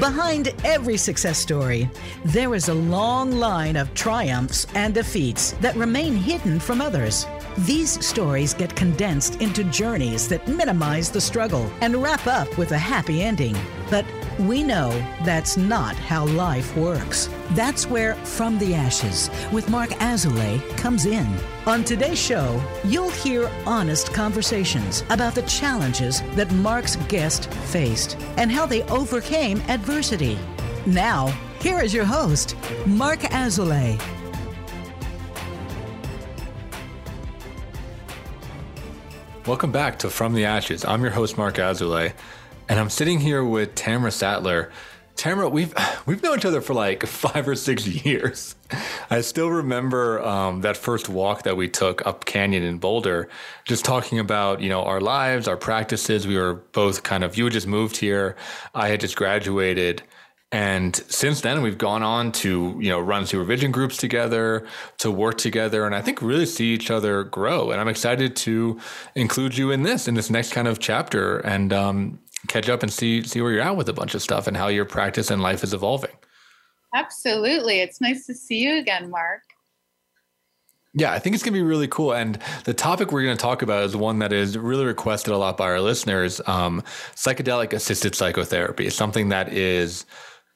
Behind every success story, there is a long line of triumphs and defeats that remain hidden from others. These stories get condensed into journeys that minimize the struggle and wrap up with a happy ending. But we know that's not how life works. That's where From the Ashes with Marc Azoulay comes in. On today's show, you'll hear honest conversations about the challenges that Marc's guest faced and how they overcame adversity. Now, here is your host, Marc Azoulay. Welcome back to From the Ashes. I'm your host, Marc Azoulay, and I'm sitting here with Tamra Sattler. Tamra, we've we've known each other for like five or six years. I still remember um, that first walk that we took up Canyon in Boulder, just talking about you know our lives, our practices. We were both kind of you had just moved here, I had just graduated, and since then, we've gone on to, you know, run supervision groups together, to work together, and I think really see each other grow. And I'm excited to include you in this, in this next kind of chapter, and um, catch up and see see where you're at with a bunch of stuff and how your practice and life is evolving. Absolutely, it's nice to see you again, Marc. Yeah, I think it's going to be really cool. And the topic we're going to talk about is one that is really requested a lot by our listeners um, psychedelic assisted psychotherapy. It's something that is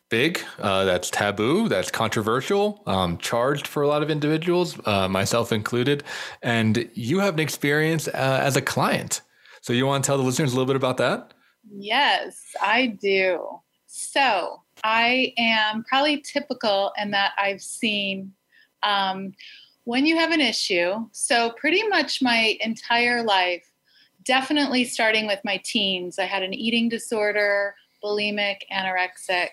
big, uh, that's taboo, that's controversial, um, charged for a lot of individuals, uh, myself included. And you have an experience uh, as a client. So you want to tell the listeners a little bit about that? Yes, I do. So I am probably typical in that I've seen um, when you have an issue. So pretty much my entire life, definitely starting with my teens, I had an eating disorder, bulimic, anorexic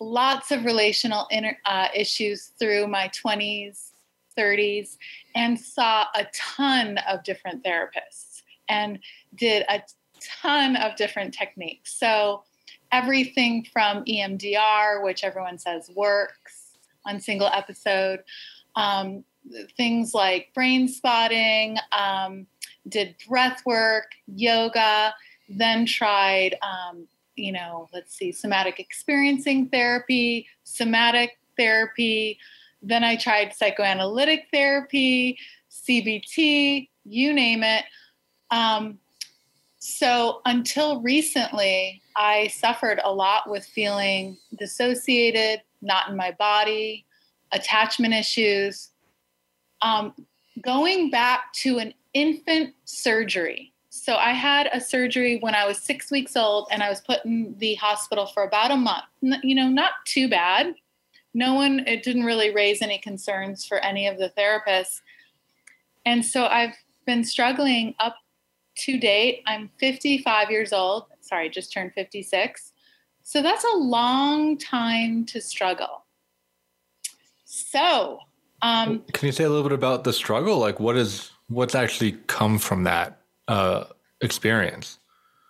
lots of relational inter, uh, issues through my 20s, 30s, and saw a ton of different therapists and did a ton of different techniques. So, everything from EMDR, which everyone says works on single episode, um, things like brain spotting, um, did breath work, yoga, then tried um, you know, let's see, somatic experiencing therapy, somatic therapy. Then I tried psychoanalytic therapy, CBT, you name it. Um, so until recently, I suffered a lot with feeling dissociated, not in my body, attachment issues. Um, going back to an infant surgery, so I had a surgery when I was six weeks old, and I was put in the hospital for about a month. You know, not too bad. No one, it didn't really raise any concerns for any of the therapists. And so I've been struggling up to date. I'm 55 years old. Sorry, just turned 56. So that's a long time to struggle. So, um, can you say a little bit about the struggle? Like, what is what's actually come from that? uh, experience?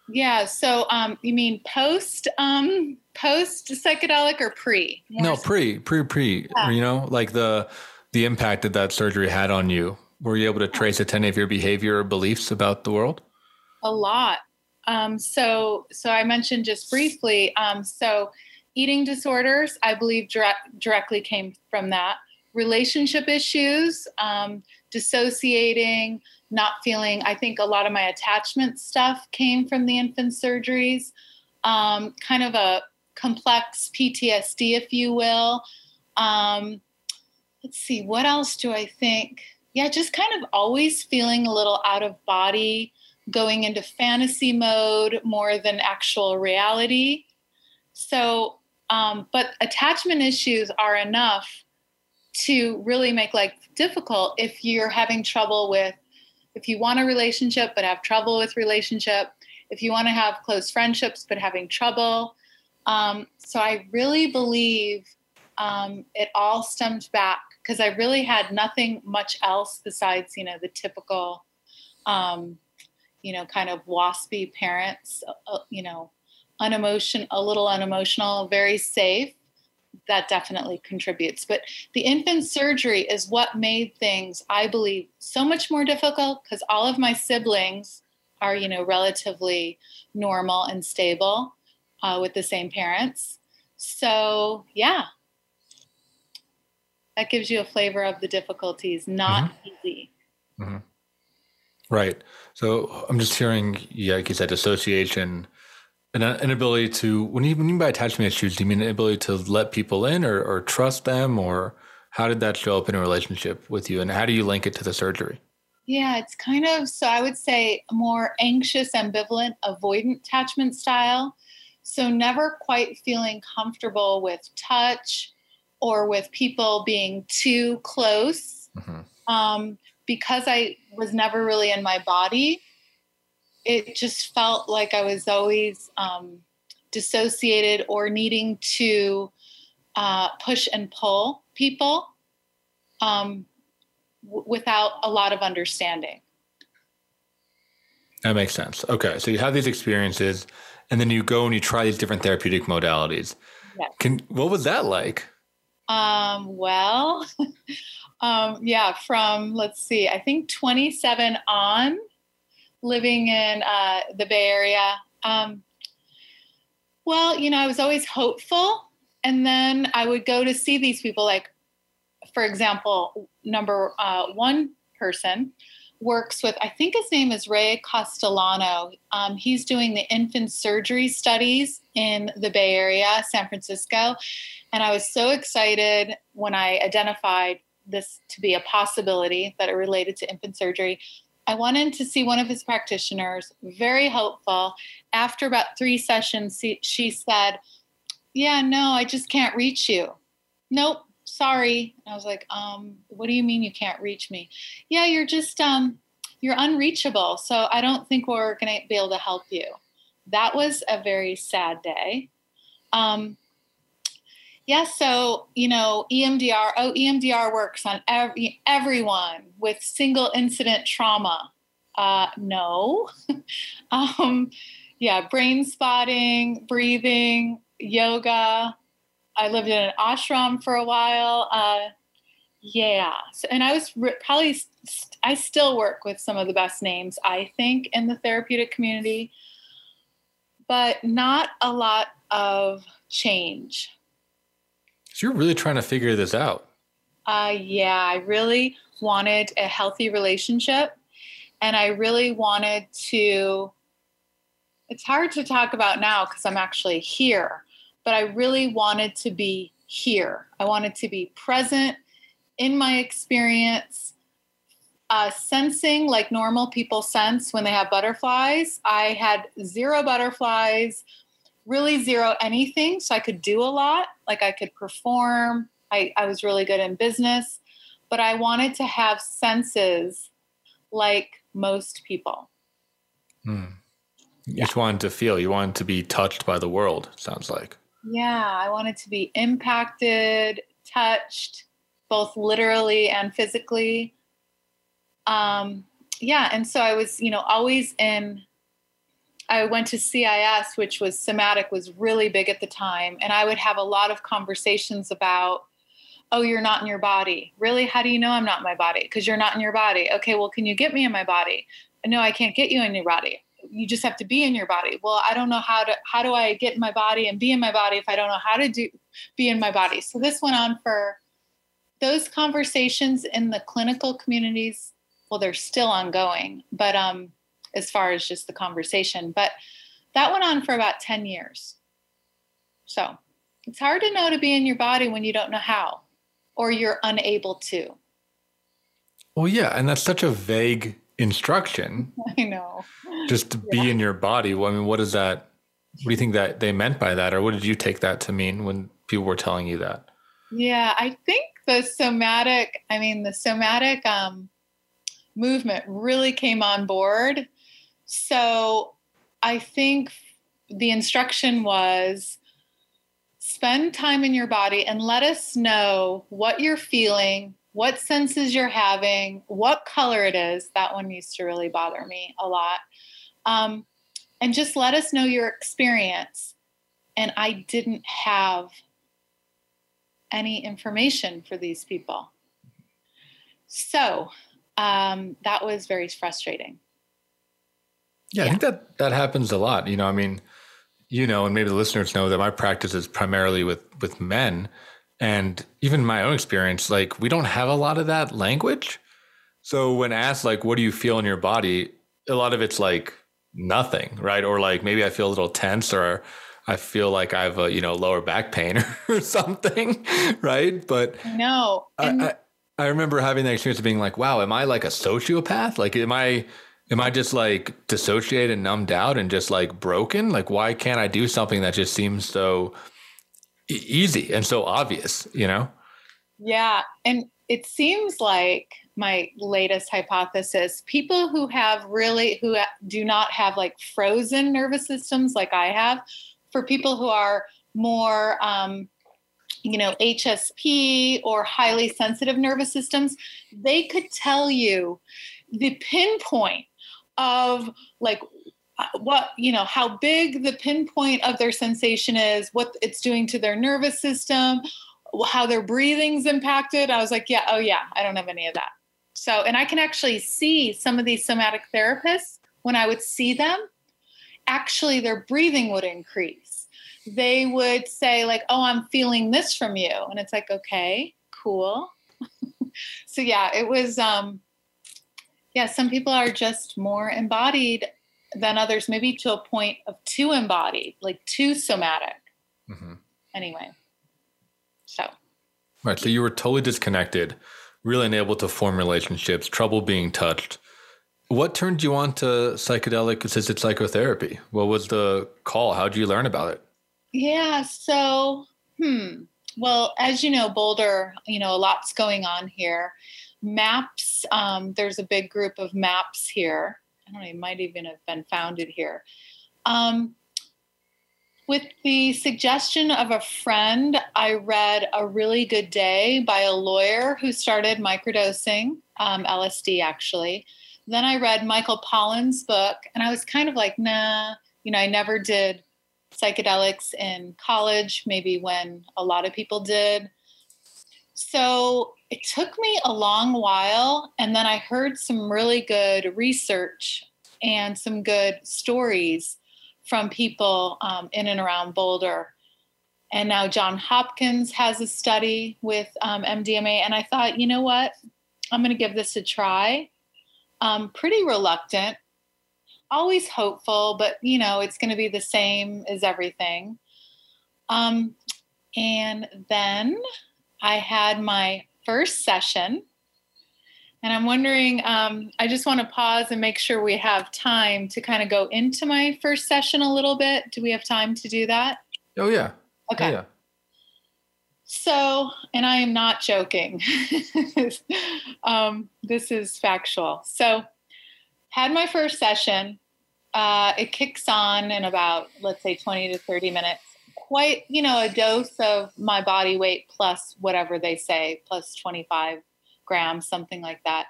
Yeah. So um, you mean post um, post psychedelic or pre? More no, pre, pre, pre. Yeah. You know, like the the impact that that surgery had on you. Were you able to trace a to any of your behavior or beliefs about the world? A lot. Um, so so I mentioned just briefly. Um, so eating disorders, I believe, direct, directly came from that. Relationship issues, um, dissociating not feeling, I think a lot of my attachment stuff came from the infant surgeries, um, kind of a complex PTSD, if you will. Um, let's see, what else do I think? Yeah, just kind of always feeling a little out of body, going into fantasy mode more than actual reality. So, um, but attachment issues are enough to really make life difficult if you're having trouble with if you want a relationship but have trouble with relationship, if you want to have close friendships but having trouble. Um, so I really believe um, it all stemmed back because I really had nothing much else besides, you know, the typical, um, you know, kind of waspy parents, uh, uh you know, unemotion, a little unemotional, very safe that definitely contributes. But the infant surgery is what made things, I believe, so much more difficult because all of my siblings are, you know, relatively normal and stable. uh, with the same parents. So, yeah, that gives you a flavor of the difficulties. Not mm-hmm. easy. Mm-hmm. Right. So I'm just hearing, yeah, like you said, association, an inability to. When you, mean by attachment issues, do you mean an ability to let people in or, or trust them, or how did that show up in a relationship with you, and how do you link it to the surgery? Yeah, it's kind of so I would say more anxious, ambivalent, avoidant attachment style. So never quite feeling comfortable with touch or with people being too close. Mm-hmm. Um, because I was never really in my body, it just felt like I was always um, dissociated or needing to uh, push and pull people um, w- without a lot of understanding. That makes sense. Okay, so you have these experiences, and then you go and you try these different therapeutic modalities. Yes. Can what was that like? Um, well, um, yeah, from let's see, I think 27 on, living in uh, the Bay Area. Um, well, you know, I was always hopeful, and then I would go to see these people. Like, for example, number uh, one person works with, I think his name is Ray Castellino. Um, he's doing the infant surgery studies in the Bay Area, San Francisco. And I was so excited when I identified this to be a possibility that it related to infant surgery. I went in to see one of his practitioners, very helpful. After about three sessions, she said, Yeah, no, I just can't reach you. Nope, sorry. I was like, um, what do you mean you can't reach me? Yeah, you're just um you're unreachable. So I don't think we're gonna be able to help you. That was a very sad day. Um, yeah, so you know, EMDR. Oh, EMDR works on every everyone with single incident trauma. Uh, no, um, yeah, brain spotting, breathing, yoga. I lived in an ashram for a while. Uh, yeah, so, and I was re- probably st- I still work with some of the best names I think in the therapeutic community, but not a lot of change so you're really trying to figure this out. Uh, yeah, I really wanted a healthy relationship. And I really wanted to, it's hard to talk about now because I'm actually here, but I really wanted to be here. I wanted to be present in my experience, uh, sensing like normal people sense when they have butterflies. I had zero butterflies really zero anything. So I could do a lot, like I could perform. I, I was really good in business, but I wanted to have senses like most people. Hmm. You yeah. just wanted to feel, you wanted to be touched by the world, sounds like. Yeah, I wanted to be impacted, touched, both literally and physically. Um, yeah, and so I was, you know, always in I went to CIS, which was somatic, was really big at the time. And I would have a lot of conversations about, oh, you're not in your body. Really? How do you know I'm not in my body? Because you're not in your body. Okay, well, can you get me in my body? No, I can't get you in your body. You just have to be in your body. Well, I don't know how to how do I get in my body and be in my body if I don't know how to do be in my body. So this went on for those conversations in the clinical communities. Well, they're still ongoing, but um, as far as just the conversation. But that went on for about 10 years. So it's hard to know to be in your body when you don't know how or you're unable to. Well, yeah. And that's such a vague instruction. I know. Just to yeah. be in your body. Well, I mean, what is that? What do you think that they meant by that? Or what did you take that to mean when people were telling you that? Yeah, I think the somatic, I mean, the somatic um, movement really came on board so I think the instruction was spend time in your body and let us know what you're feeling, what senses you're having, what color it is. That one used to really bother me a lot. Um, and just let us know your experience. And I didn't have any information for these people. So um, that was very frustrating. Yeah, yeah, I think that that happens a lot. You know, I mean, you know, and maybe the listeners know that my practice is primarily with with men, and even my own experience, like we don't have a lot of that language. So when asked like, "What do you feel in your body?" a lot of it's like nothing, right? Or like maybe I feel a little tense, or I feel like I have a you know lower back pain or something, right? But no, I, I, I remember having that experience of being like, "Wow, am I like a sociopath? Like, am I?" Am I just like dissociated and numbed out and just like broken? Like, why can't I do something that just seems so easy and so obvious, you know? Yeah. And it seems like my latest hypothesis people who have really, who do not have like frozen nervous systems like I have, for people who are more, um, you know, HSP or highly sensitive nervous systems, they could tell you the pinpoint of like what you know how big the pinpoint of their sensation is what it's doing to their nervous system how their breathing's impacted. I was like yeah oh yeah i don't have any of that. So and i can actually see some of these somatic therapists when i would see them actually their breathing would increase. They would say like oh i'm feeling this from you. And it's like okay cool. So yeah it was um yeah, some people are just more embodied than others, maybe to a point of too embodied, like too somatic. Mm-hmm. Anyway, so. Right. So you were totally disconnected, really unable to form relationships, trouble being touched. What turned you on to psychedelic assisted psychotherapy? What was the call? How did you learn about it? Yeah. So, hmm. Well, as you know, Boulder, you know, a lot's going on here. MAPS, um, there's a big group of MAPS here. I don't know, it might even have been founded here. Um, with the suggestion of a friend, I read A Really Good Day by a lawyer who started microdosing, um, LSD actually. Then I read Michael Pollan's book, and I was kind of like, nah, you know, I never did psychedelics in college, maybe when a lot of people did. So it took me a long while. And then I heard some really good research and some good stories from people um, in and around Boulder. And now John Hopkins has a study with um, MDMA. And I thought, you know what? I'm going to give this a try. Um, pretty reluctant, always hopeful, but you know, it's going to be the same as everything. Um, and then I had my first session. And I'm wondering, um, I just want to pause and make sure we have time to kind of go into my first session a little bit. Do we have time to do that? Oh, yeah. Okay. Oh, yeah. So, and I am not joking. um, this is factual. So, had my first session. Uh, it kicks on in about, let's say, 20 to 30 minutes quite, you know, a dose of my body weight plus whatever they say, plus 25 grams, something like that.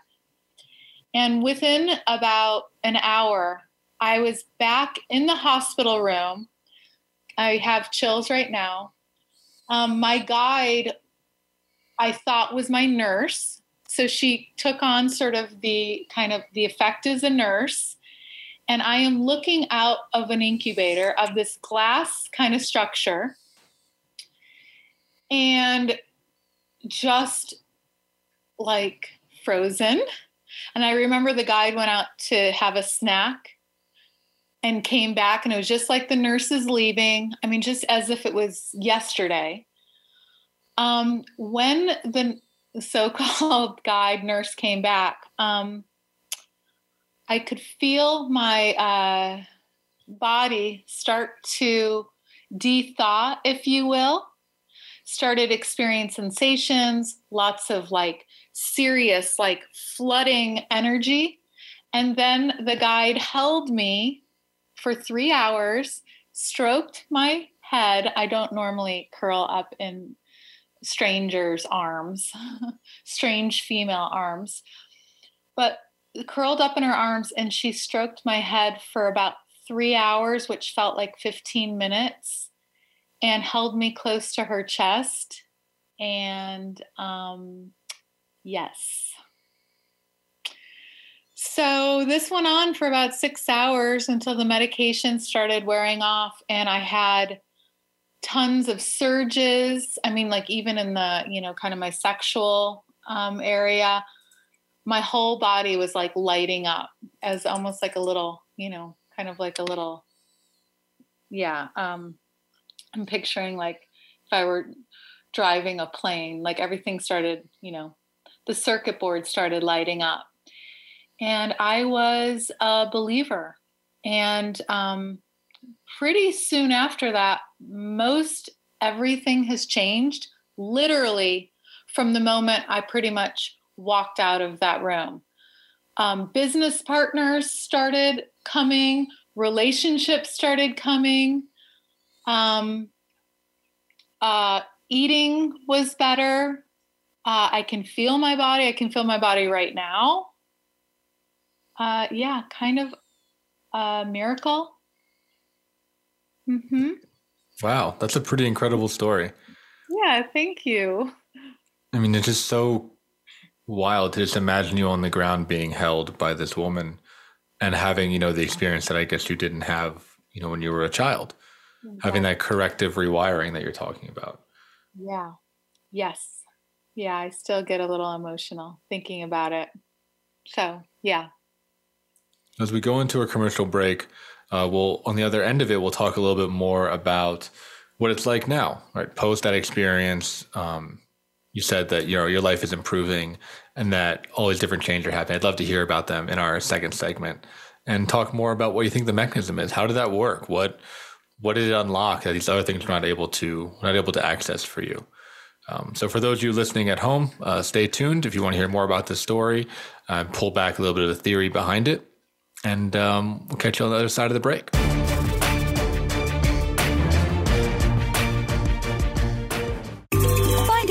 And within about an hour, I was back in the hospital room. I have chills right now. Um, my guide, I thought was my nurse. So she took on sort of the kind of the effect as a nurse and I am looking out of an incubator of this glass kind of structure and just like frozen. And I remember the guide went out to have a snack and came back, and it was just like the nurses leaving. I mean, just as if it was yesterday. Um, when the so called guide nurse came back, um, I could feel my uh, body start to de-thaw, if you will. Started experiencing sensations, lots of like serious, like flooding energy. And then the guide held me for three hours, stroked my head. I don't normally curl up in strangers' arms, strange female arms, but curled up in her arms and she stroked my head for about three hours, which felt like 15 minutes, and held me close to her chest. And um, yes. So this went on for about six hours until the medication started wearing off, and I had tons of surges. I mean, like even in the, you know, kind of my sexual um, area, my whole body was like lighting up as almost like a little, you know, kind of like a little, yeah. Um, I'm picturing like if I were driving a plane, like everything started, you know, the circuit board started lighting up. And I was a believer. And um, pretty soon after that, most everything has changed literally from the moment I pretty much walked out of that room. Um, business partners started coming, relationships started coming. Um, uh, eating was better. Uh, I can feel my body. I can feel my body right now. Uh, yeah, kind of a miracle. Mm-hmm. Wow, that's a pretty incredible story. Yeah, thank you. I mean, it's just so wild to just imagine you on the ground being held by this woman and having, you know, the experience that I guess you didn't have, you know, when you were a child, yeah. having that corrective rewiring that you're talking about. Yeah. Yes. Yeah, I still get a little emotional thinking about it. So, yeah. As we go into a commercial break, uh, we'll on the other end of it, we'll talk a little bit more about what it's like now, right? Post that experience. Um, you said that you know your life is improving and that all these different changes are happening. I'd love to hear about them in our second segment and talk more about what you think the mechanism is. How did that work? What what did it unlock that these other things are not able to not able to access for you? Um, so for those of you listening at home, uh, stay tuned if you want to hear more about this story. Uh, pull back a little bit of the theory behind it and um, we'll catch you on the other side of the break.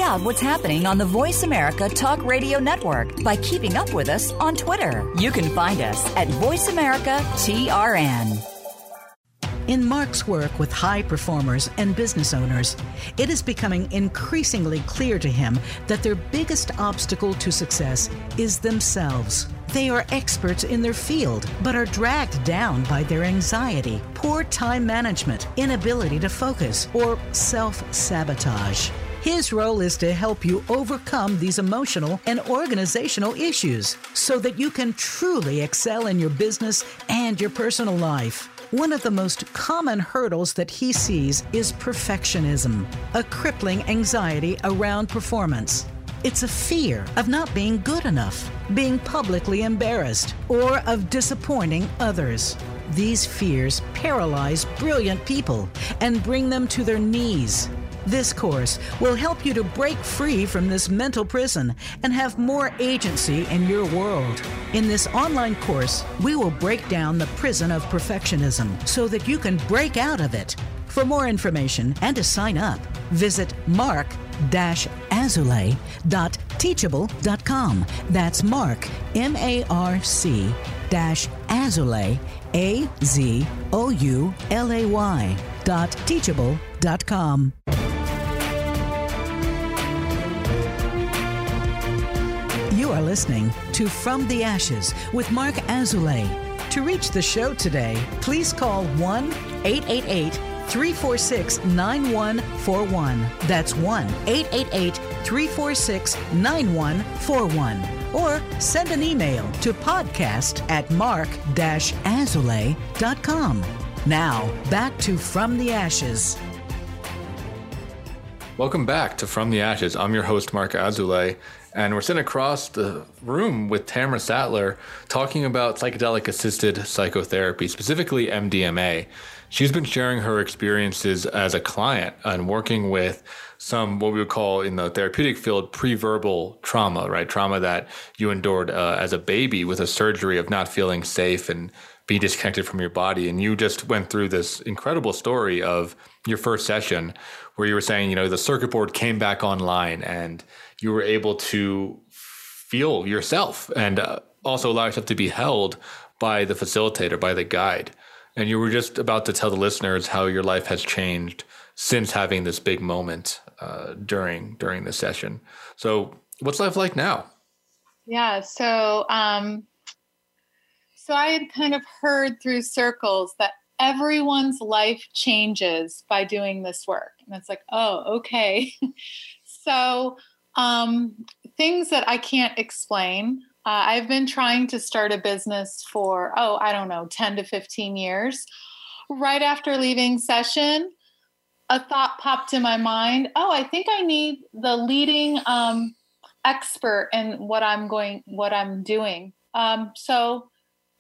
Out what's happening on the Voice America Talk Radio Network by keeping up with us on Twitter. You can find us at Voice America TRN. In Marc's work with high performers and business owners, it is becoming increasingly clear to him that their biggest obstacle to success is themselves. They are experts in their field, but are dragged down by their anxiety, poor time management, inability to focus, or self sabotage. His role is to help you overcome these emotional and organizational issues so that you can truly excel in your business and your personal life. One of the most common hurdles that he sees is perfectionism, a crippling anxiety around performance. It's a fear of not being good enough, being publicly embarrassed, or of disappointing others. These fears paralyze brilliant people and bring them to their knees. This course will help you to break free from this mental prison and have more agency in your world. In this online course, we will break down the prison of perfectionism so that you can break out of it. For more information and to sign up, visit marc azoulay.teachable.com. That's Marc, M A R C dash A Z O U L A Y dot teachable.com. are listening to From the Ashes with Marc Azoulay. To reach the show today, please call 1 888 346 9141. That's 1 888 346 9141. Or send an email to podcast at marc azoulay.com. Now, back to From the Ashes. Welcome back to From the Ashes. I'm your host, Marc Azoulay. And we're sitting across the room with Tamra Sattler talking about psychedelic assisted psychotherapy, specifically MDMA. She's been sharing her experiences as a client and working with some what we would call in the therapeutic field pre-verbal trauma, right? Trauma that you endured uh, as a baby with a surgery of not feeling safe and being disconnected from your body. And you just went through this incredible story of your first session where you were saying, you know, the circuit board came back online and you were able to feel yourself and uh, also allow yourself to be held by the facilitator, by the guide. And you were just about to tell the listeners how your life has changed since having this big moment uh, during during the session. So, what's life like now? Yeah. So, um, so I had kind of heard through circles that everyone's life changes by doing this work. And it's like, oh, okay. so, um, things that I can't explain. Uh, I've been trying to start a business for, oh, I don't know, 10 to 15 years. Right after leaving session, a thought popped in my mind. Oh, I think I need the leading um, expert in what I'm going, what I'm doing. Um, so,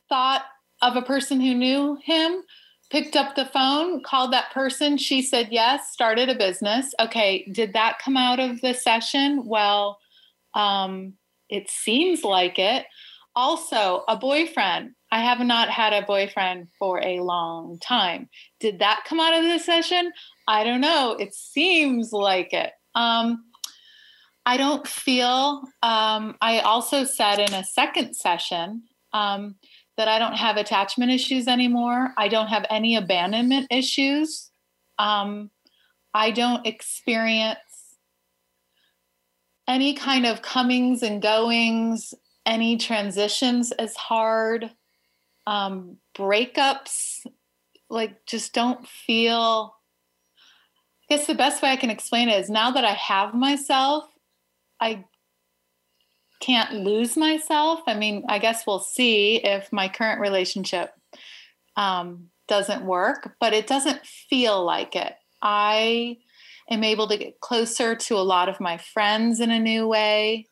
thought of a person who knew him, picked up the phone, called that person. She said yes, started a business. Okay, did that come out of the session? Well, um, it seems like it. Also, a boyfriend. I have not had a boyfriend for a long time. Did that come out of the session? I don't know. It seems like it. Um, I don't feel, um, I also said in a second session um, that I don't have attachment issues anymore. I don't have any abandonment issues. Um, I don't experience any kind of comings and goings, any transitions as hard. Um, breakups, like, just don't feel. I guess the best way I can explain it is now that I have myself, I can't lose myself. I mean, I guess we'll see if my current relationship um, doesn't work, but it doesn't feel like it. I am able to get closer to a lot of my friends in a new way.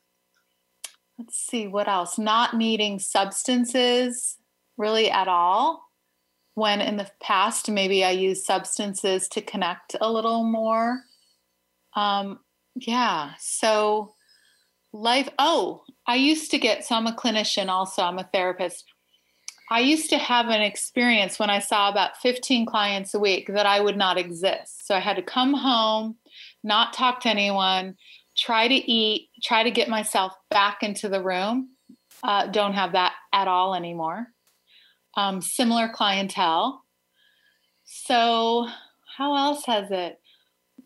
Let's see what else. Not needing substances really at all. When in the past, maybe I used substances to connect a little more. Um, yeah. So, life oh i used to get so i'm a clinician also i'm a therapist. I used to have an experience when i saw about 15 clients a week that i would not exist. So i had to come home not talk to anyone try to eat try to get myself back into the room. Uh, don't have that at all anymore. Um, similar clientele. So how else has it?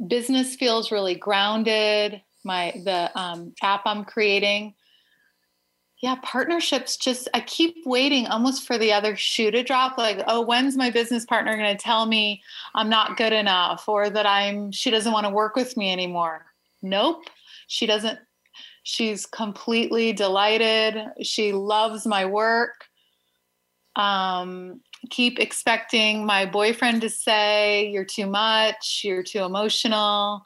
Business feels really grounded my the um, app I'm creating. Yeah, partnerships just I keep waiting almost for the other shoe to drop. Like, oh, when's my business partner going to tell me I'm not good enough or that I'm she doesn't want to work with me anymore? Nope. She doesn't she's completely delighted. She loves my work. Um, keep expecting my boyfriend to say you're too much, you're too emotional.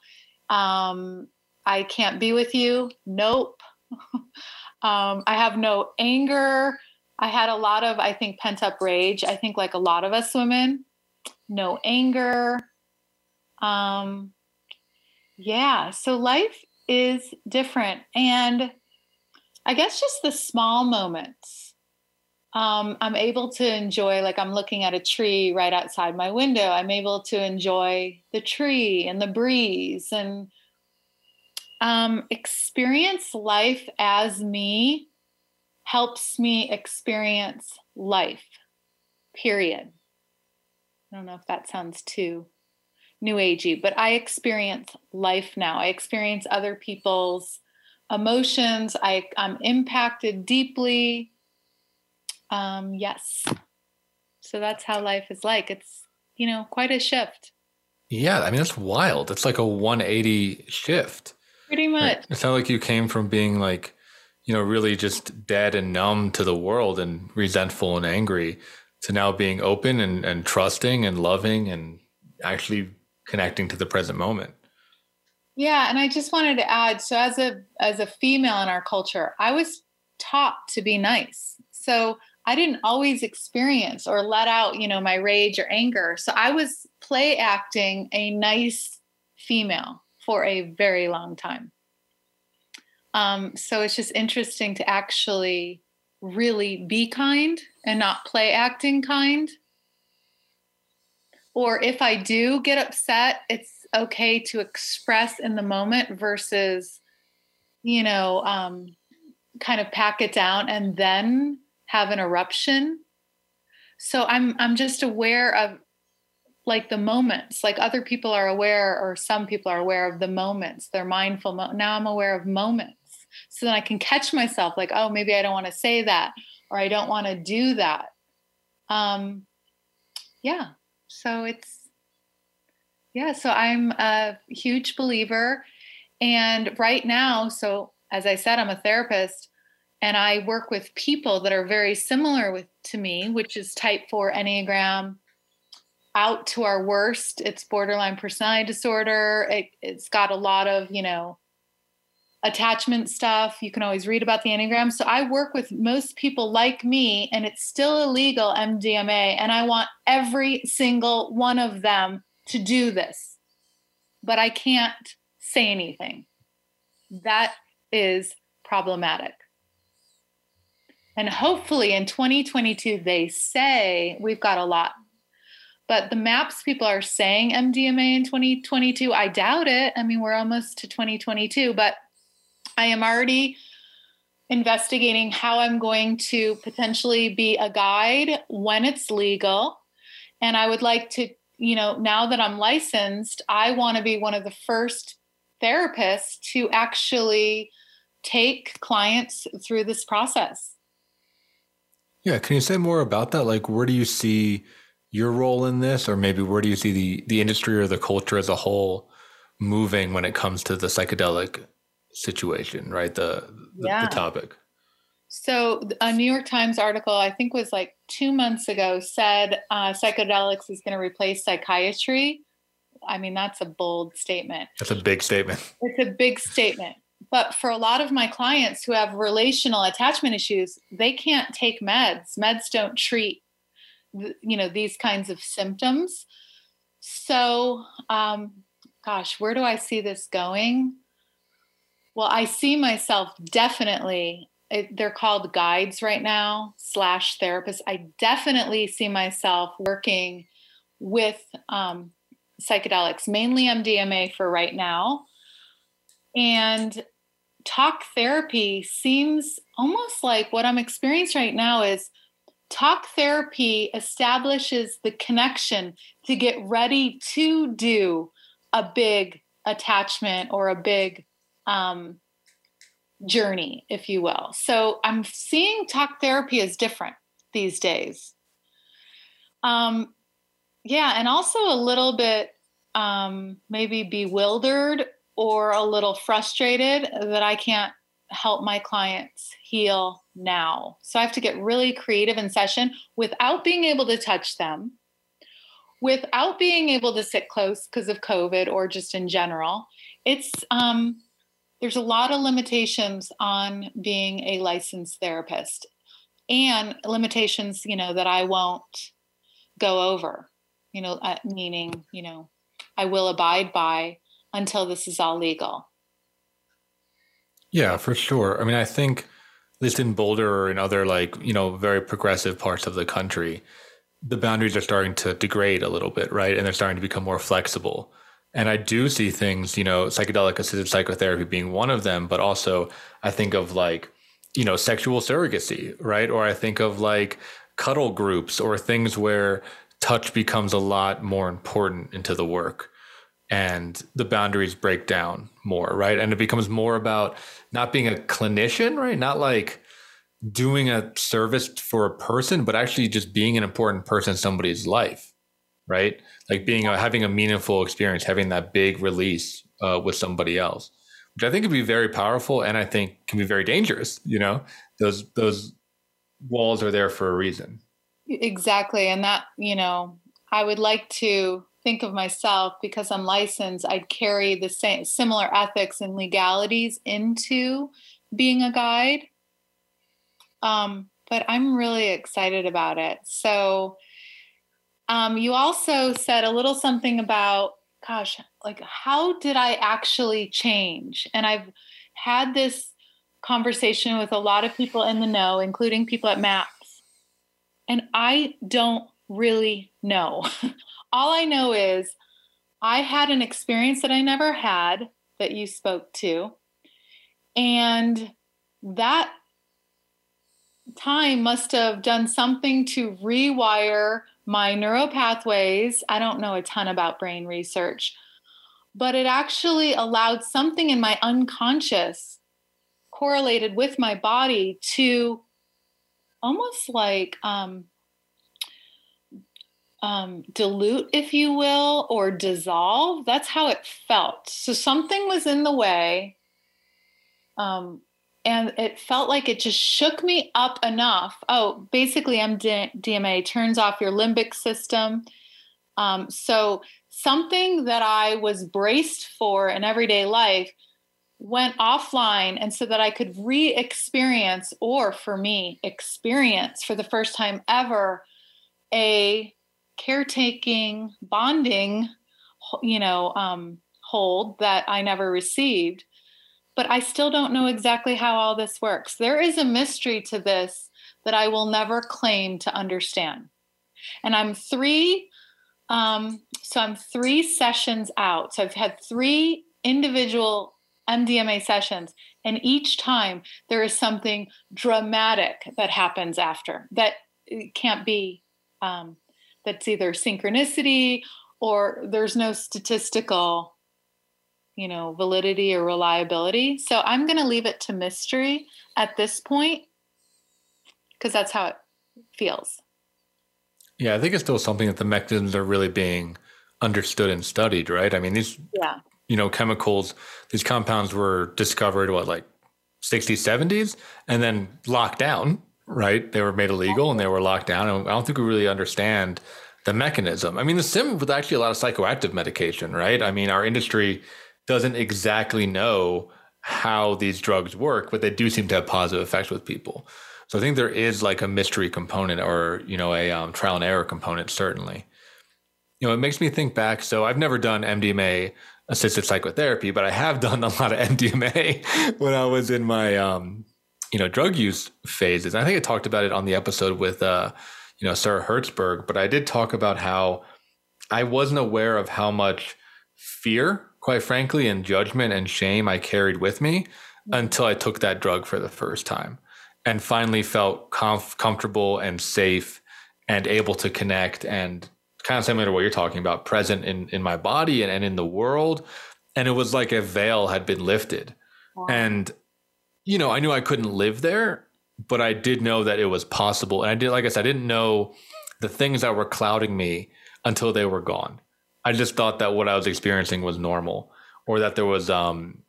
Um, I can't be with you. Nope. um, I have no anger. I had a lot of, I think, pent up rage. I think, like a lot of us women, no anger. Um, yeah. So life is different. And I guess just the small moments. Um, I'm able to enjoy, like, I'm looking at a tree right outside my window. I'm able to enjoy the tree and the breeze and um, experience life as me helps me experience life, period. I don't know if that sounds too new agey, but I experience life now. I experience other people's emotions. I, I'm impacted deeply. Um, yes. So that's how life is like. It's, you know, quite a shift. Yeah. I mean, that's wild. It's like a 180 shift. Pretty much. It sounded like you came from being like, you know, really just dead and numb to the world and resentful and angry to now being open and, and trusting and loving and actually connecting to the present moment. Yeah, and I just wanted to add so as a as a female in our culture, I was taught to be nice. So I didn't always experience or let out, you know, my rage or anger. So I was play acting a nice female for a very long time. Um, so it's just interesting to actually really be kind and not play acting kind. Or if I do get upset, it's okay to express in the moment versus, you know, um, kind of pack it down and then have an eruption. So I'm I'm just aware of like the moments like other people are aware or some people are aware of the moments they're mindful mo- now i'm aware of moments so then i can catch myself like oh maybe i don't want to say that or i don't want to do that um, yeah, so it's, yeah, so I'm a huge believer. And right now, so as I said, I'm a therapist and I work with people that are very similar with to me, which is type 4 Enneagram out to our worst. It's borderline personality disorder. It, it's got a lot of, you know, attachment stuff. You can always read about the Enneagram. So I work with most people like me, and it's still illegal MDMA. And I want every single one of them to do this, but I can't say anything. That is problematic. And hopefully in 2022, they say we've got a lot. But the MAPS people are saying MDMA in 2022, I doubt it. I mean, we're almost to 2022, but I am already investigating how I'm going to potentially be a guide when it's legal. And I would like to, you know, now that I'm licensed, I want to be one of the first therapists to actually take clients through this process. Yeah, can you say more about that? Like, where do you see your role in this, or maybe where do you see the the industry or the culture as a whole moving when it comes to the psychedelic situation? Right, the the, yeah. the topic. So, a New York Times article, I think was like two months ago, said uh, psychedelics is going to replace psychiatry. I mean, that's a bold statement. That's a big statement. It's a big statement. But for a lot of my clients who have relational attachment issues, they can't take meds. Meds don't treat, you know, these kinds of symptoms. So, um, gosh, where do I see this going? Well, I see myself definitely. It, they're called guides right now slash therapists. I definitely see myself working with um, psychedelics, mainly MDMA for right now. And talk therapy seems almost like what I'm experiencing right now is talk therapy establishes the connection to get ready to do a big attachment or a big um, journey, if you will. So I'm seeing talk therapy as different these days. Um, yeah, and also a little bit um, maybe bewildered or a little frustrated that I can't help my clients heal now. So I have to get really creative in session without being able to touch them, without being able to sit close because of COVID or just in general. It's um, there's a lot of limitations on being a licensed therapist and limitations, you know, that I won't go over, you know, uh, meaning, you know, I will abide by until this is all legal. Yeah, for sure. I mean, I think at least in Boulder or in other like, you know, very progressive parts of the country, the boundaries are starting to degrade a little bit, right? And they're starting to become more flexible. And I do see things, you know, psychedelic assisted psychotherapy being one of them, but also I think of like, you know, sexual surrogacy, right? Or I think of like cuddle groups or things where touch becomes a lot more important into the work and the boundaries break down more, right? And it becomes more about not being a clinician, right? Not like doing a service for a person, but actually just being an important person in somebody's life, right? Like being a, having a meaningful experience, having that big release uh, with somebody else, which I think can be very powerful and I think can be very dangerous. You know, those those walls are there for a reason. Exactly, and that you know, I would like to think of myself because I'm licensed, I'd carry the same similar ethics and legalities into being a guide. Um, but I'm really excited about it. So um, you also said a little something about, gosh, like how did I actually change? And I've had this conversation with a lot of people in the know, including people at MAPS. And I don't really know. all I know is I had an experience that I never had that you spoke to. And that time must have done something to rewire my neural pathways. I don't know a ton about brain research, but it actually allowed something in my unconscious correlated with my body to almost like um, um, dilute, if you will, or dissolve. That's how it felt. So something was in the way. Um, and it felt like it just shook me up enough. Oh, basically, MDMA turns off your limbic system. Um, so something that I was braced for in everyday life went offline and so that I could re experience, or for me, experience for the first time ever a caretaking, bonding, you know, um, hold that I never received. But I still don't know exactly how all this works. There is a mystery to this that I will never claim to understand. And I'm three, um, so I'm three sessions out. So I've had three individual MDMA sessions, and each time there is something dramatic that happens after that can't be um, that's either synchronicity or there's no statistical you know validity or reliability. So i'm going to leave it to mystery at this point because that's how it feels. Yeah i think it's still something that the mechanisms are really being understood and studied right? I mean these yeah. you know chemicals these compounds were discovered what like 60s 70s and then locked down right? They were made illegal and they were locked down. And I don't think we really understand the mechanism. I mean, the sim was actually a lot of psychoactive medication, right? I mean, our industry doesn't exactly know how these drugs work, but they do seem to have positive effects with people. So I think there is like a mystery component or, you know, a um, trial and error component, certainly. You know, it makes me think back. So I've never done MDMA assisted psychotherapy, but I have done a lot of MDMA when I was in my um, you know drug use phases. I think I talked about it on the episode with uh, you know Sarah Hertzberg, but I did talk about how I wasn't aware of how much fear, quite frankly, and judgment and shame I carried with me until I took that drug for the first time and finally felt comf- comfortable and safe and able to connect and kind of similar to what you're talking about, present in in my body and, and in the world. And it was like a veil had been lifted. Wow. And you know, I knew I couldn't live there, but I did know that it was possible. And I did, like I said, I didn't know the things that were clouding me until they were gone. I just thought that what I was experiencing was normal or that there was um,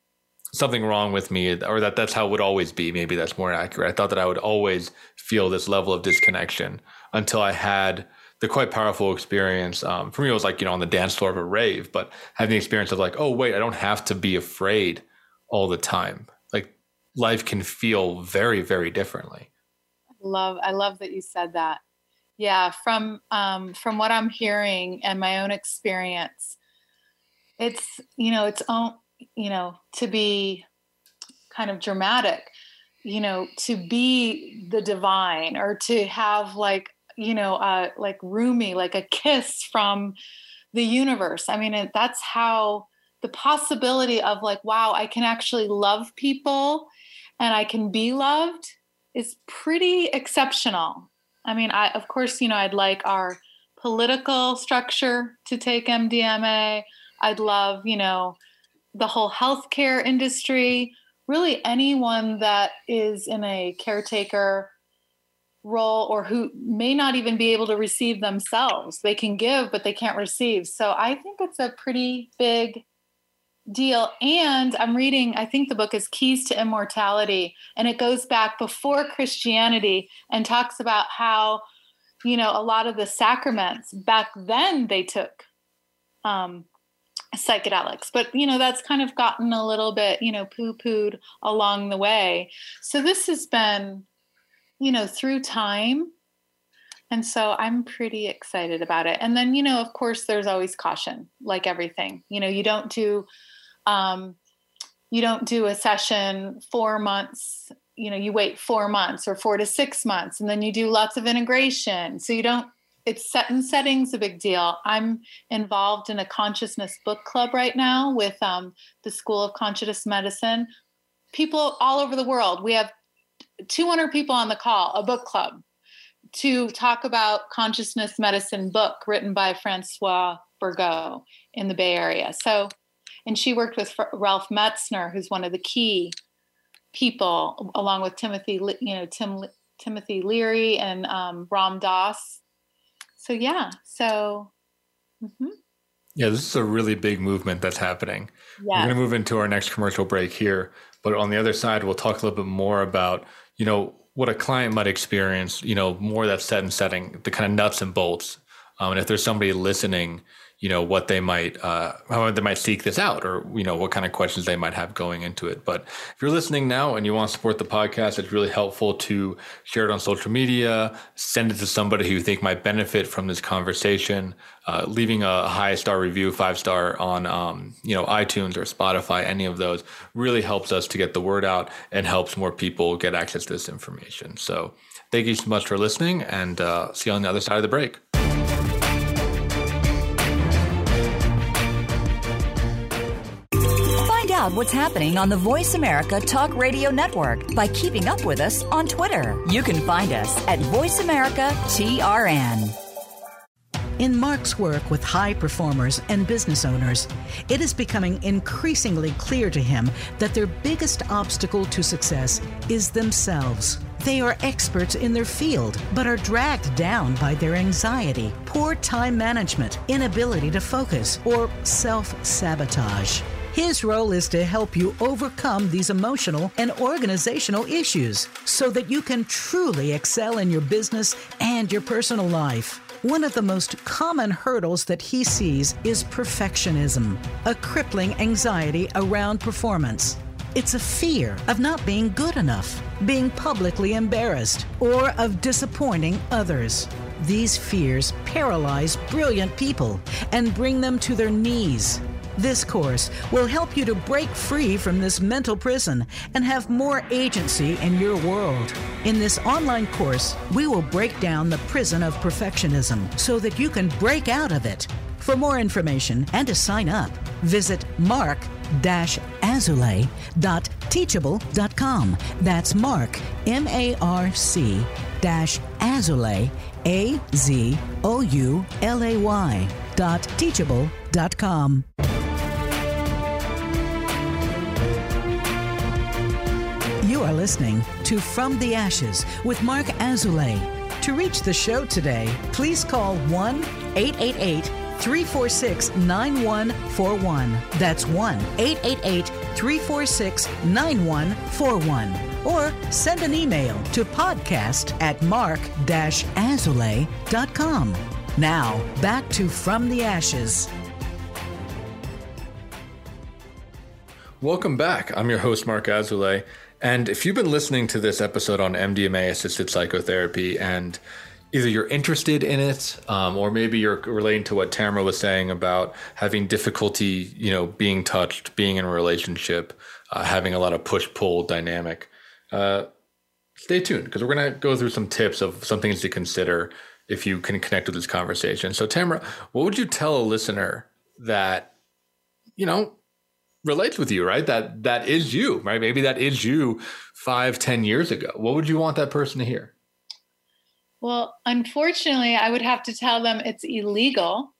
something wrong with me or that that's how it would always be. Maybe that's more accurate. I thought that I would always feel this level of disconnection until I had the quite powerful experience. Um, for me, it was like, you know, on the dance floor of a rave, but having the experience of like, oh, wait, I don't have to be afraid all the time life can feel very, very differently. Love, I love that you said that. Yeah, from um, from what I'm hearing and my own experience, it's you know it's own you know to be kind of dramatic, you know to be the divine or to have like you know uh, like Rumi like a kiss from the universe. I mean, that's how the possibility of like wow, I can actually love people and I can be loved is pretty exceptional. I mean, I of course, you know, I'd like our political structure to take MDMA. I'd love, you know, the whole healthcare industry, really anyone that is in a caretaker role or who may not even be able to receive themselves. They can give, but they can't receive. So I think it's a pretty big deal. And I'm reading, I think the book is Keys to Immortality, and it goes back before Christianity and talks about how, you know, a lot of the sacraments back then they took um, psychedelics, but, you know, that's kind of gotten a little bit, you know, poo pooed along the way. So this has been, you know, through time. And so I'm pretty excited about it. And then, you know, of course, there's always caution, like everything. You know, you don't do um, you don't do a session four months you know you wait four months or four to six months and then you do lots of integration. So you don't it's set in settings a big deal. I'm involved in a consciousness book club right now with um, the school of conscious medicine. People all over the world we have 200 people on the call a book club to talk about consciousness medicine book written by Françoise Bourzat in the bay area. So and she worked with Ralph Metzner, who's one of the key people, along with Timothy, you know, Tim, Timothy Leary and um, Ram Dass. so yeah, so. Mm-hmm. Yeah, this is a really big movement that's happening. Yes. We're going to move into our next commercial break here, but on the other side, we'll talk a little bit more about you know what a client might experience. You know, more that set and setting, the kind of nuts and bolts. Um, and if there's somebody listening you know what they might uh, how they might seek this out or you know what kind of questions they might have going into it. But if you're listening now and you want to support the podcast it's really helpful to share it on social media send it to somebody who you think might benefit from this conversation uh, leaving a high star review five star on um, you know itunes or spotify any of those really helps us to get the word out and helps more people get access to this information. So thank you so much for listening and uh, see you on the other side of the break out what's happening on the Voice America Talk Radio Network by keeping up with us on Twitter. You can find us at Voice America TRN. In Marc's work with high performers and business owners, it is becoming increasingly clear to him that their biggest obstacle to success is themselves. They are experts in their field, but are dragged down by their anxiety, poor time management, inability to focus, or self sabotage. His role is to help you overcome these emotional and organizational issues so that you can truly excel in your business and your personal life. One of the most common hurdles that he sees is perfectionism, a crippling anxiety around performance. It's a fear of not being good enough, being publicly embarrassed, or of disappointing others. These fears paralyze brilliant people and bring them to their knees. This course will help you to break free from this mental prison and have more agency in your world. In this online course, we will break down the prison of perfectionism so that you can break out of it. For more information and to sign up, visit marc azoulay.teachable.com. That's Marc, M A R C dash Azoulay, A Z O U L A Y dot teachable.com. listening to From the Ashes with Marc Azoulay. To reach the show today, please call 1 888 346 9141. That's 1 888 346 9141. Or send an email to podcast at marc azoulay.com. Now, back to From the Ashes. Welcome back. I'm your host, Marc Azoulay. And if you've been listening to this episode on MDMA assisted psychotherapy and either you're interested in it um, or maybe you're relating to what Tamra was saying about having difficulty, you know, being touched, being in a relationship, uh, having a lot of push pull dynamic, uh, stay tuned because we're going to go through some tips of some things to consider if you can connect with this conversation. So, Tamra, what would you tell a listener that, you know, relates with you, right? That that is you, right? Maybe that is you five, ten years ago. What would you want that person to hear? Well, unfortunately, I would have to tell them it's illegal.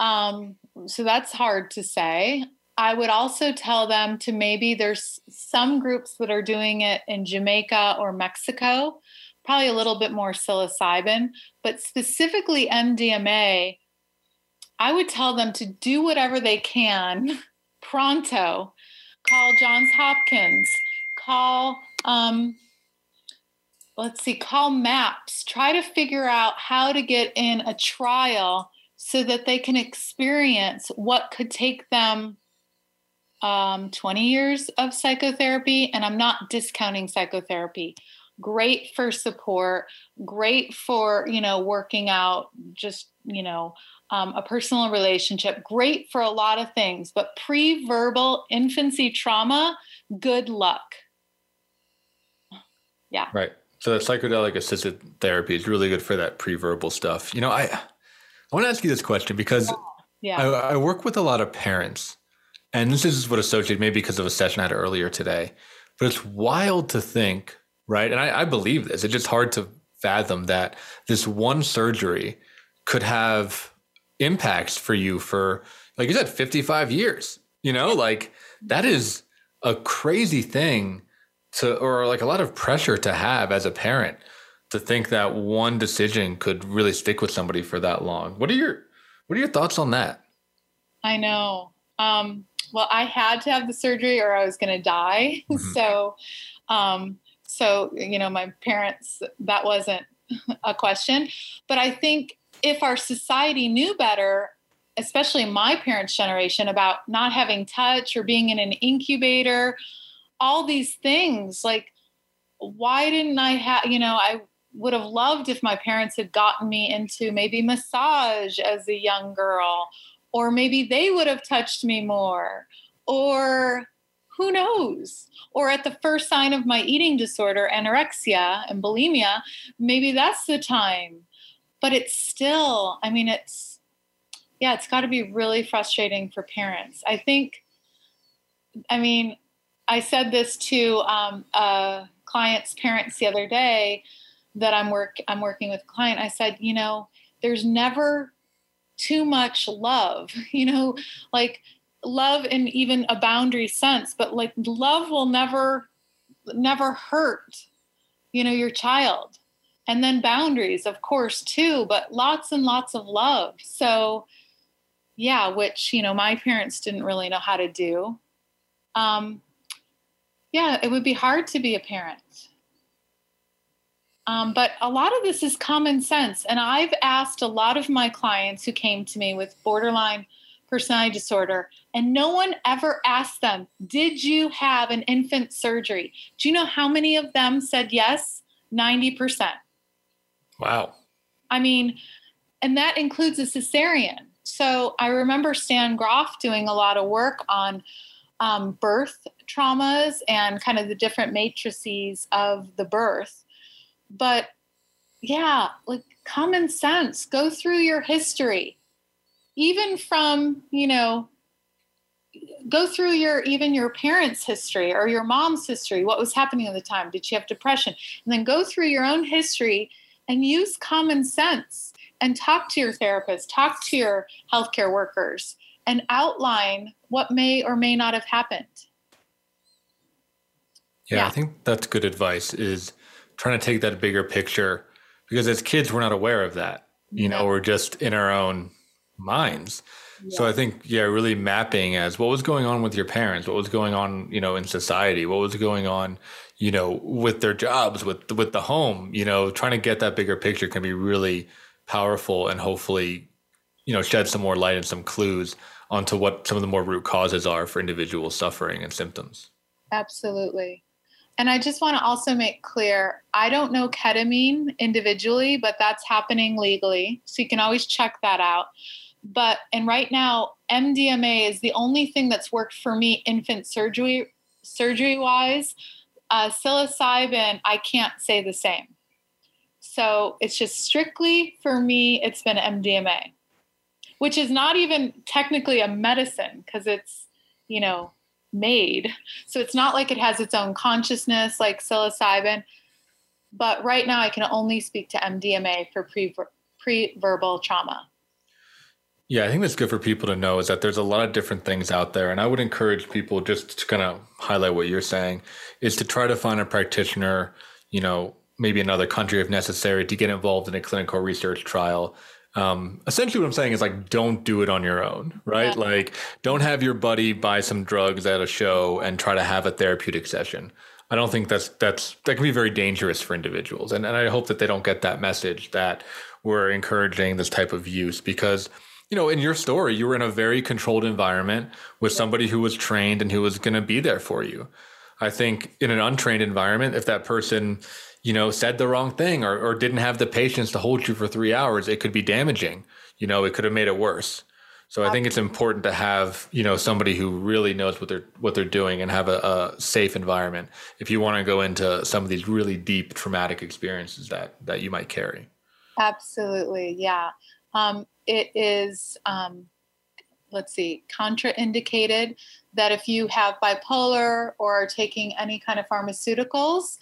Um, so that's hard to say. I would also tell them to maybe there's some groups that are doing it in Jamaica or Mexico, probably a little bit more psilocybin, but specifically MDMA. I would tell them to do whatever they can pronto. Call Johns Hopkins. Call, um, let's see, call MAPS. Try to figure out how to get in a trial so that they can experience what could take them um, 20 years of psychotherapy. And I'm not discounting psychotherapy. Great for support, great for, you know, working out just, you know, um, a personal relationship, great for a lot of things, but pre verbal infancy trauma, good luck. Yeah. Right. So that psychedelic assisted therapy is really good for that pre verbal stuff. You know, I, I want to ask you this question because yeah. I, I work with a lot of parents, and this is what associated maybe because of a session I had earlier today, but it's wild to think, right? And I, I believe this. It's just hard to fathom that this one surgery could have impacts for you for like you said 55 years you know like that is a crazy thing to or like a lot of pressure to have as a parent to think that one decision could really stick with somebody for that long. What are your what are your thoughts on that? I know. Um, well, I had to have the surgery or I was going to die. Mm-hmm. so, um, so you know, my parents that wasn't a question, but I think if our society knew better, especially my parents' generation, about not having touch or being in an incubator, all these things, like why didn't I have, you know, I would have loved if my parents had gotten me into maybe massage as a young girl, or maybe they would have touched me more, or who knows? Or at the first sign of my eating disorder, anorexia and bulimia, maybe that's the time. But it's still, I mean, it's, yeah, it's got to be really frustrating for parents. I think, I mean, I said this to um, a client's parents the other day that I'm work I'm working with a client. I said, you know, there's never too much love, you know, like love in even a boundary sense, but like love will never never hurt, you know, your child. And then boundaries, of course, too, but lots and lots of love. So yeah, which, you know, my parents didn't really know how to do. Um, yeah, it would be hard to be a parent. Um, but a lot of this is common sense. And I've asked a lot of my clients who came to me with borderline personality disorder, and no one ever asked them, Did you have an infant surgery? Do you know how many of them said yes? 90%. Wow. I mean, and that includes a cesarean. So I remember Stan Grof doing a lot of work on um, birth traumas and kind of the different matrices of the birth. But yeah, like common sense, go through your history, even from, you know, go through your even your parents history or your mom's history what was happening at the time did she have depression and then go through your own history and use common sense and talk to your therapist talk to your healthcare workers and outline what may or may not have happened. Yeah, yeah, I think that's good advice is trying to take that bigger picture because as kids we're not aware of that. You know, we're just in our own minds. Yeah. So I think yeah, really mapping as what was going on with your parents, what was going on, you know, in society, what was going on, you know, with their jobs, with with the home, you know, trying to get that bigger picture can be really powerful and hopefully, you know, shed some more light and some clues onto what some of the more root causes are for individual suffering and symptoms. Absolutely. And I just want to also make clear I don't know ketamine individually, but that's happening legally. So you can always check that out. But, and right now, MDMA is the only thing that's worked for me infant surgery, surgery wise. Uh, psilocybin, I can't say the same. So it's just strictly for me, it's been MDMA which is not even technically a medicine because it's, you know, made. So it's not like it has its own consciousness like psilocybin. But right now, I can only speak to MDMA for pre pre-verbal trauma. Yeah, I think that's good for people to know is that there's a lot of different things out there. And I would encourage people just to kind of highlight what you're saying is to try to find a practitioner, you know, maybe another country if necessary to get involved in a clinical research trial um, essentially what I'm saying is like don't do it on your own, right? Yeah. Like don't have your buddy buy some drugs at a show and try to have a therapeutic session. I don't think that's that's that can be very dangerous for individuals. And and I hope that they don't get that message that we're encouraging this type of use because you know, in your story, you were in a very controlled environment with somebody who was trained and who was going to be there for you. I think in an untrained environment, if that person you know, said the wrong thing or, or didn't have the patience to hold you for three hours, it could be damaging. You know, it could have made it worse. So I think it's important to have you know somebody who really knows what they're what they're doing and have a, a safe environment if you want to go into some of these really deep traumatic experiences that that you might carry. Absolutely, yeah. Um, it is. Um, let's see, contraindicated that if you have bipolar or are taking any kind of pharmaceuticals,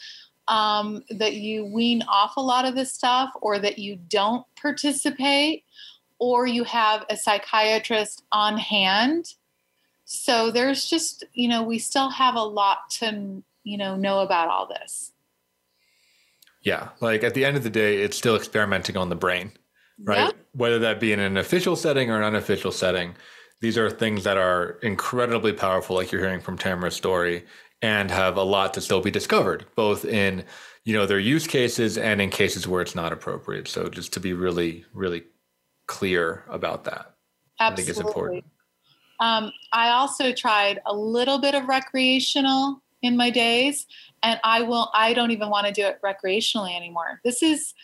um, that you wean off a lot of this stuff or that you don't participate or you have a psychiatrist on hand. So there's just, you know, we still have a lot to, you know, know about all this. Yeah. Like at the end of the day, it's still experimenting on the brain, right? Yeah. Whether that be in an official setting or an unofficial setting, these are things that are incredibly powerful, like you're hearing from Tamra's story, and have a lot to still be discovered, both in you know their use cases and in cases where it's not appropriate. So just to be really, really clear about that, Absolutely. I think it's important. Um, I also tried a little bit of recreational in my days, and I will. I don't even want to do it recreationally anymore. This is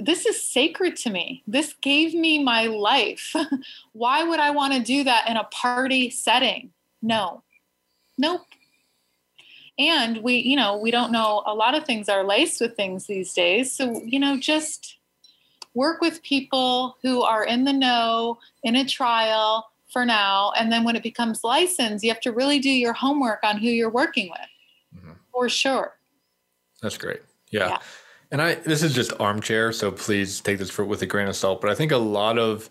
this is sacred to me. This gave me my life. Why would I want to do that in a party setting? No, nope. And we, you know, we don't know. A lot of things are laced with things these days. So you know, just work with people who are in the know in a trial for now. And then when it becomes licensed, you have to really do your homework on who you're working with Mhm. for sure. That's great. Yeah. Yeah. And I this is just armchair, so please take this for, with a grain of salt. But I think a lot of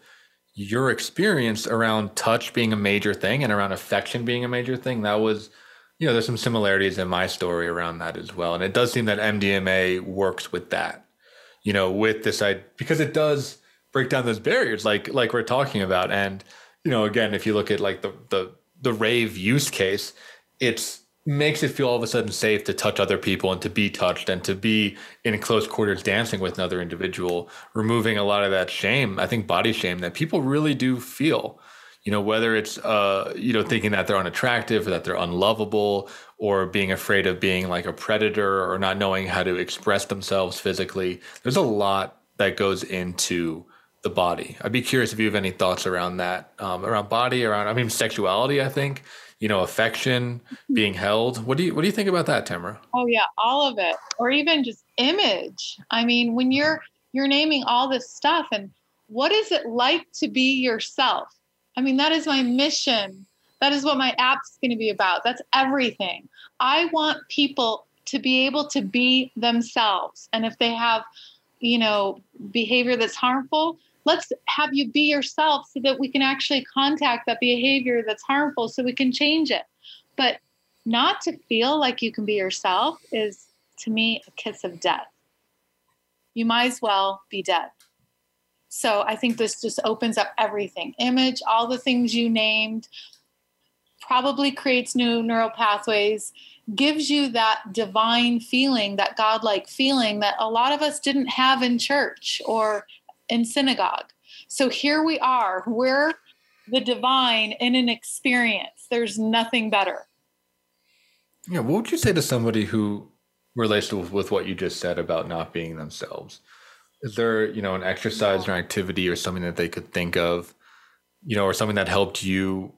your experience around touch being a major thing and around affection being a major thing, that was, you know, there's some similarities in my story around that as well. And it does seem that MDMA works with that, you know, with this I because it does break down those barriers like like we're talking about. And, you know, again, if you look at like the the the rave use case, it's makes it feel all of a sudden safe to touch other people and to be touched and to be in close quarters dancing with another individual, removing a lot of that shame, I think body shame that people really do feel. You know, whether it's uh, you know, thinking that they're unattractive or that they're unlovable or being afraid of being like a predator or not knowing how to express themselves physically. There's a lot that goes into the body. I'd be curious if you have any thoughts around that, um, around body, around I mean sexuality. I think you know affection, mm-hmm. being held. What do you what do you think about that, Tamra? Oh yeah, all of it, or even just image. I mean, when you're you're naming all this stuff, and what is it like to be yourself? I mean, that is my mission. That is what my app's going to be about. That's everything. I want people to be able to be themselves, and if they have, you know, behavior that's harmful, let's have you be yourself so that we can actually contact that behavior that's harmful so we can change it. But not to feel like you can be yourself is to me a kiss of death. You might as well be dead. So I think this just opens up everything image, all the things you named, probably creates new neural pathways, gives you that divine feeling, that godlike feeling that a lot of us didn't have in church or in synagogue. So here we are, we're the divine in an experience. There's nothing better. Yeah, what would you say to somebody who relates with, with what you just said about not being themselves? Is there, you know, an exercise or activity or something that they could think of, you know, or something that helped you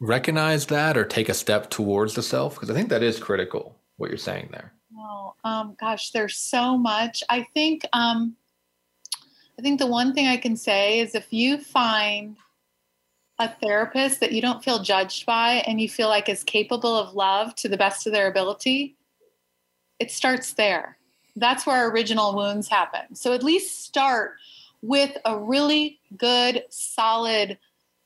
recognize that or take a step towards the self? Because I think that is critical, what you're saying there. Oh, um, gosh, there's so much. I think, um, I think the one thing I can say is if you find a therapist that you don't feel judged by and you feel like is capable of love to the best of their ability, it starts there. That's where original wounds happen. So at least start with a really good, solid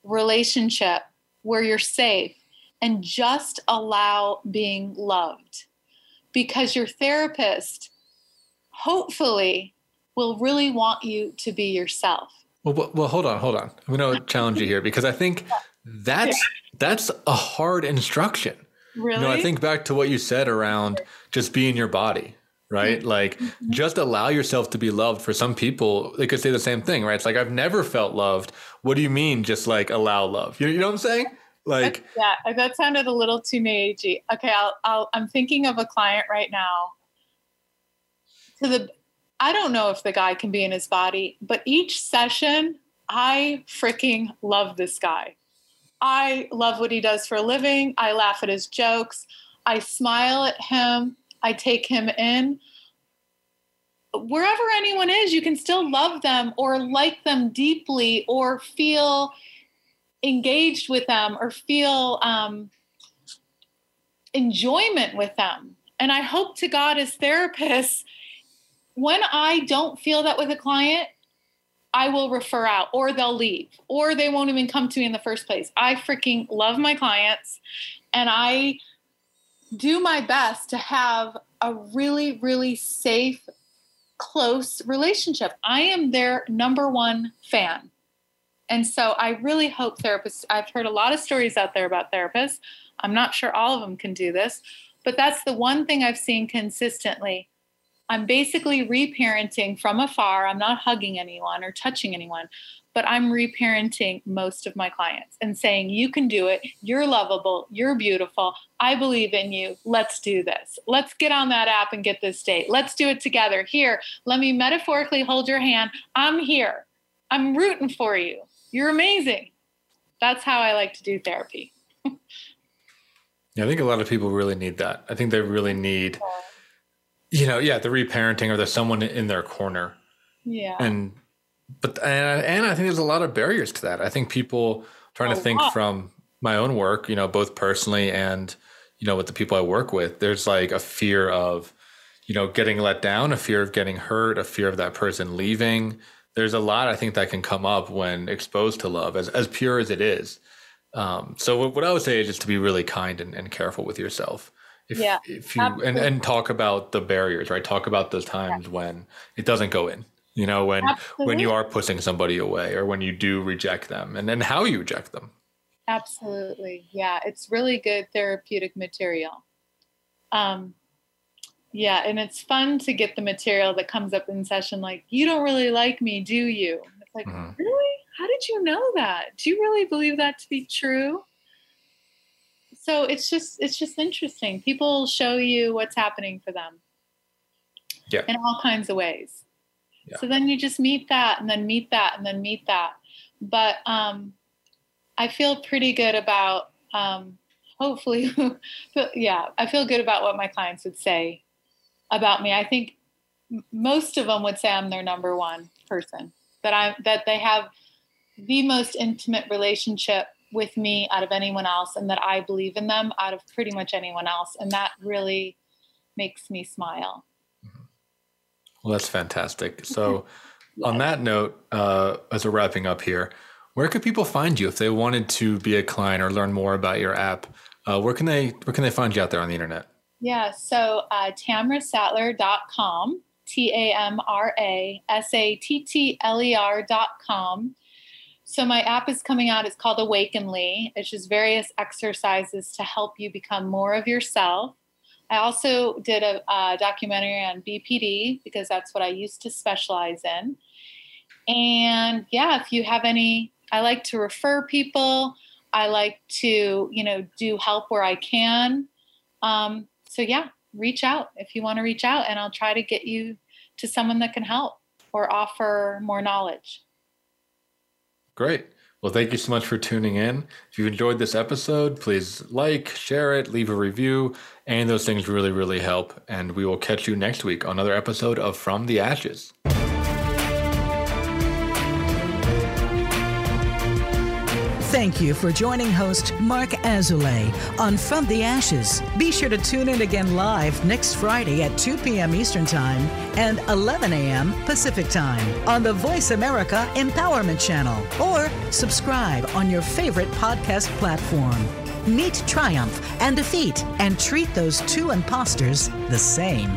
relationship where you're safe and just allow being loved because your therapist hopefully will really want you to be yourself. Well, well, well hold on, hold on. I'm going to challenge you here because I think that's that's a hard instruction. Really? You know, I think back to what you said around just being your body, right? Mm-hmm. Like mm-hmm. just allow yourself to be loved. For some people, they could say the same thing, right? It's like I've never felt loved. What do you mean just like allow love? You, you know what I'm saying? Like yeah, uh, that sounded a little too Meiji. Okay, I'll, I'll I'm thinking of a client right now. To the I don't know if the guy can be in his body, but each session, I freaking love this guy. I love what he does for a living. I laugh at his jokes. I smile at him. I take him in. Wherever anyone is, you can still love them or like them deeply or feel engaged with them or feel um, enjoyment with them. And I hope to God, as therapists, when I don't feel that with a client, I will refer out or they'll leave or they won't even come to me in the first place. I freaking love my clients and I do my best to have a really, really safe close relationship. I am their number one fan. And so I really hope therapists, I've heard a lot of stories out there about therapists. I'm not sure all of them can do this, but that's the one thing I've seen consistently. I'm basically reparenting from afar. I'm not hugging anyone or touching anyone, but I'm reparenting most of my clients and saying, You can do it. You're lovable. You're beautiful. I believe in you. Let's do this. Let's get on that app and get this date. Let's do it together. Here, let me metaphorically hold your hand. I'm here. I'm rooting for you. You're amazing. That's how I like to do therapy. yeah, I think a lot of people really need that. I think they really need, you know, yeah, the reparenting or there's someone in their corner. Yeah. And but and, and I think there's a lot of barriers to that. I think people trying to think from my own work, you know, both personally and you know with the people I work with, there's like a fear of you know getting let down, a fear of getting hurt, a fear of that person leaving. There's a lot I think that can come up when exposed to love, as as pure as it is. Um, so what I would say is just to be really kind and, and careful with yourself. If, yeah, if you and, and talk about the barriers, right? Talk about those times yeah. when it doesn't go in you know when Absolutely. when you are pushing somebody away or when you do reject them and then how you reject them Absolutely. Yeah, it's really good therapeutic material. Um, yeah, and it's fun to get the material that comes up in session like, you don't really like me, do you? It's like, mm-hmm. really? How did you know that? Do you really believe that to be true? So it's just it's just interesting. People show you what's happening for them. Yeah. In all kinds of ways. Yeah. So then you just meet that and then meet that and then meet that. But um I feel pretty good about um, hopefully, yeah, I feel good about what my clients would say about me. I think most of them would say I'm their number one person. That I that they have the most intimate relationship with me out of anyone else, and that I believe in them out of pretty much anyone else, and that really makes me smile. Mm-hmm. Well, that's fantastic. So, on that note, uh, as we're wrapping up here, where could people find you if they wanted to be a client or learn more about your app? Uh, where can they where can they find you out there on the internet? Yeah, so uh, tamrasattler.com, T A M R A S A T T L E R.com. So my app is coming out. It's called Awakenly. It's just various exercises to help you become more of yourself. I also did a, a documentary on BPD because that's what I used to specialize in. And yeah, if you have any I like to refer people. I like to, you know, do help where I can. Um, so yeah, reach out if you want to reach out, and I'll try to get you to someone that can help or offer more knowledge. Great. Well, thank you so much for tuning in. If you enjoyed this episode, please like, share it, leave a review, and those things really, really help. And we will catch you next week on another episode of From the Ashes. Thank you for joining host Marc Azoulay on From the Ashes. Be sure to tune in again live next Friday at 2 p.m. Eastern Time and 11 a.m. Pacific Time on the Voice America Empowerment Channel or subscribe on your favorite podcast platform. Meet triumph and defeat and treat those two imposters the same.